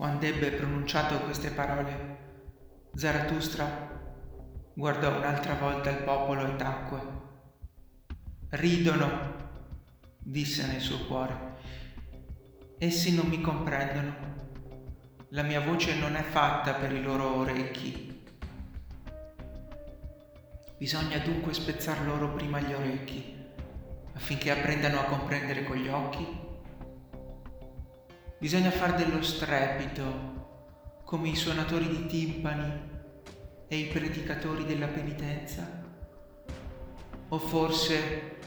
Quando ebbe pronunciato queste parole, Zarathustra guardò un'altra volta il popolo e tacque. Ridono, disse nel suo cuore. Essi non mi comprendono. La mia voce non è fatta per i loro orecchi. Bisogna dunque spezzar loro prima gli orecchi affinché apprendano a comprendere con gli occhi. Bisogna far dello strepito come i suonatori di timpani e i predicatori della penitenza? O forse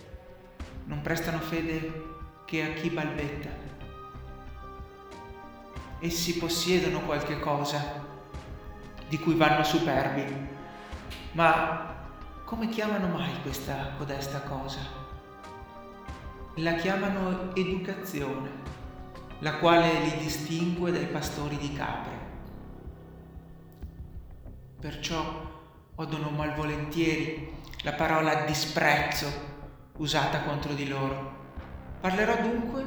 non prestano fede che a chi balbetta? Essi possiedono qualche cosa di cui vanno superbi, ma come chiamano mai questa codesta cosa? La chiamano educazione, la quale li distingue dai pastori di capre. Perciò odono malvolentieri la parola disprezzo usata contro di loro. Parlerò dunque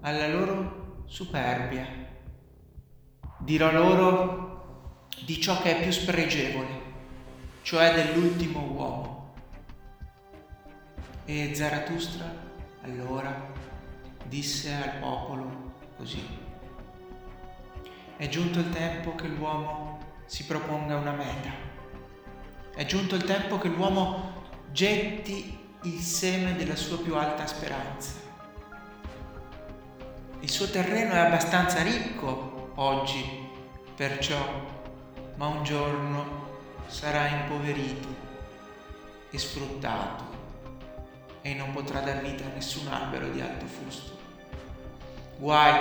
alla loro superbia. Dirò loro di ciò che è più spregevole, cioè dell'ultimo uomo. E Zarathustra allora disse al popolo così. È giunto il tempo che l'uomo si proponga una meta. È giunto il tempo che l'uomo getti il seme della sua più alta speranza. Il suo terreno è abbastanza ricco oggi, perciò, ma un giorno sarà impoverito e sfruttato e non potrà dar vita a nessun albero di alto fusto. Guai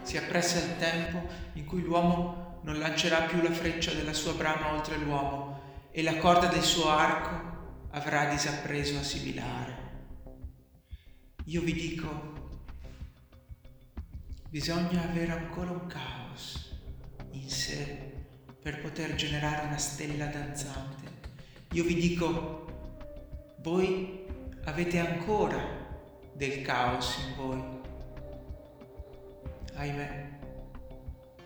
si appressa il tempo in cui l'uomo non lancerà più la freccia della sua brama oltre l'uomo e la corda del suo arco avrà disappreso a sibilare. Io vi dico, bisogna avere ancora un caos in sé per poter generare una stella danzante. Io vi dico, voi avete ancora del caos in voi ahimè,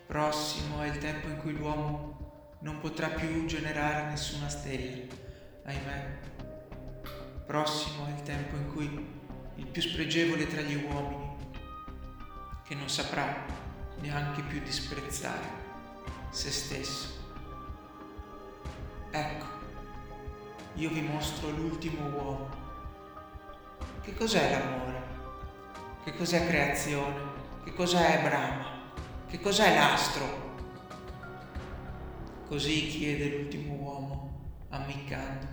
prossimo è il tempo in cui l'uomo non potrà più generare nessuna stella, ahimè, prossimo è il tempo in cui il più spregevole tra gli uomini, che non saprà neanche più disprezzare se stesso. Ecco, io vi mostro l'ultimo uomo. Che cos'è l'amore? Che cos'è creazione? Che cos'è Brahma? Che cos'è l'astro? Così chiede l'ultimo uomo, ammiccando.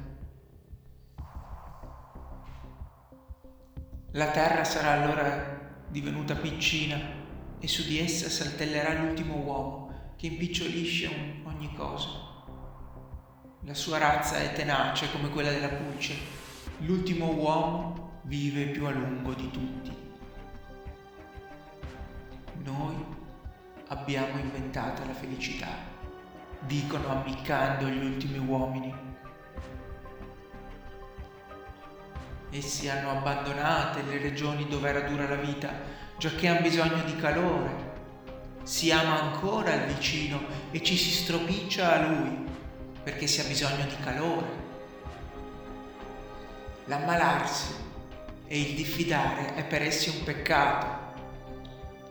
La terra sarà allora divenuta piccina e su di essa saltellerà l'ultimo uomo che impicciolisce ogni cosa. La sua razza è tenace come quella della pulce. L'ultimo uomo vive più a lungo di tutti. Noi abbiamo inventato la felicità, dicono ammiccando gli ultimi uomini. Essi hanno abbandonate le regioni dove era dura la vita, giacché hanno bisogno di calore. Si ama ancora il vicino e ci si stropiccia a lui, perché si ha bisogno di calore. L'ammalarsi e il diffidare è per essi un peccato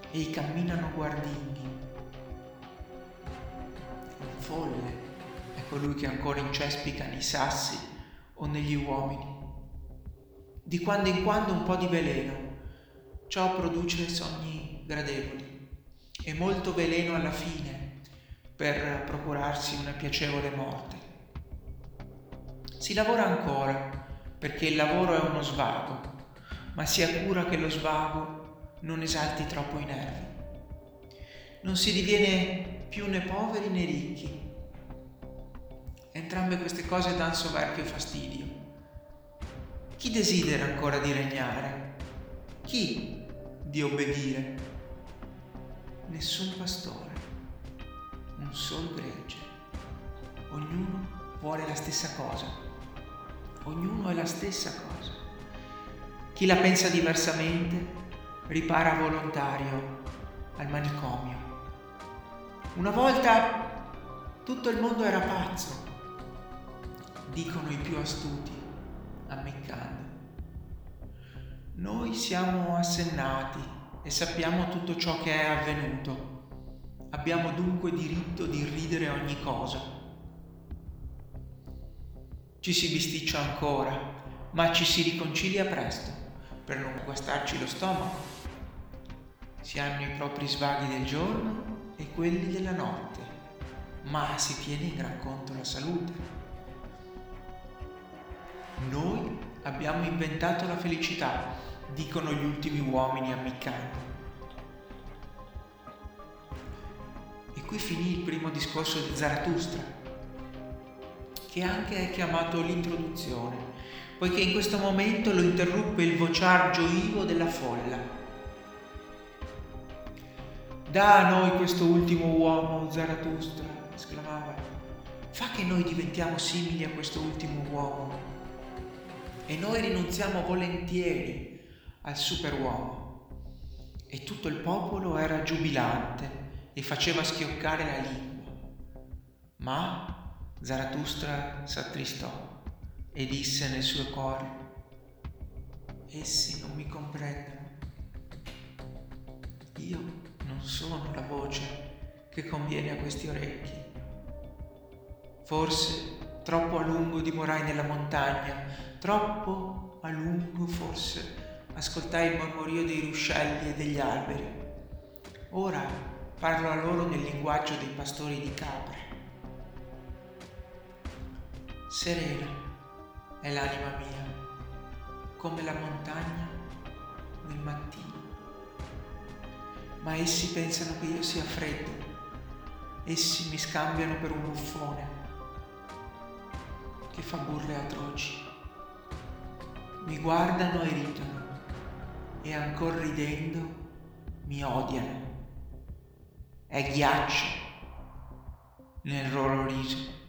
e camminano guardinghi. Un folle è colui che ancora incespica nei sassi o negli uomini. Di quando in quando un po' di veleno, ciò produce sogni gradevoli e molto veleno alla fine per procurarsi una piacevole morte. Si lavora ancora perché il lavoro è uno svago, ma si ha cura che lo svago non esalti troppo i nervi. Non si diviene più né poveri né ricchi. Entrambe queste cose danno soverchio fastidio. Chi desidera ancora di regnare? Chi di obbedire? Nessun pastore, un solo gregge. Ognuno vuole la stessa cosa. Ognuno è la stessa cosa. Chi la pensa diversamente ripara volontario al manicomio. Una volta tutto il mondo era pazzo, dicono i più astuti, ammiccando. Noi siamo assennati e sappiamo tutto ciò che è avvenuto. Abbiamo dunque diritto di ridere ogni cosa. Ci si bisticcia ancora, ma ci si riconcilia presto per non guastarci lo stomaco. Si hanno i propri svaghi del giorno e quelli della notte, ma si tiene in gran conto la salute. Noi abbiamo inventato la felicità, dicono gli ultimi uomini ammiccando. E qui finì il primo discorso di Zarathustra, che anche è chiamato l'introduzione, poiché in questo momento lo interruppe il vociar gioivo della folla. Da a noi questo ultimo uomo, Zarathustra, esclamava, fa che noi diventiamo simili a questo ultimo uomo e noi rinunziamo volentieri al superuomo. E tutto il popolo era giubilante e faceva schioccare la lingua. Ma Zarathustra s'attristò e disse nel suo cuore, essi non mi comprendono. Io non sono la voce che conviene a questi orecchi. Forse troppo a lungo dimorai nella montagna Troppo a lungo forse ascoltai il mormorio dei ruscelli e degli alberi. Ora parlo a loro nel linguaggio dei pastori di capre. Serena è l'anima mia, come la montagna nel mattino. Ma essi pensano che io sia freddo, essi mi scambiano per un buffone che fa burle atroci mi guardano e ridono e ancora ridendo mi odiano. È ghiaccio nel loro riso.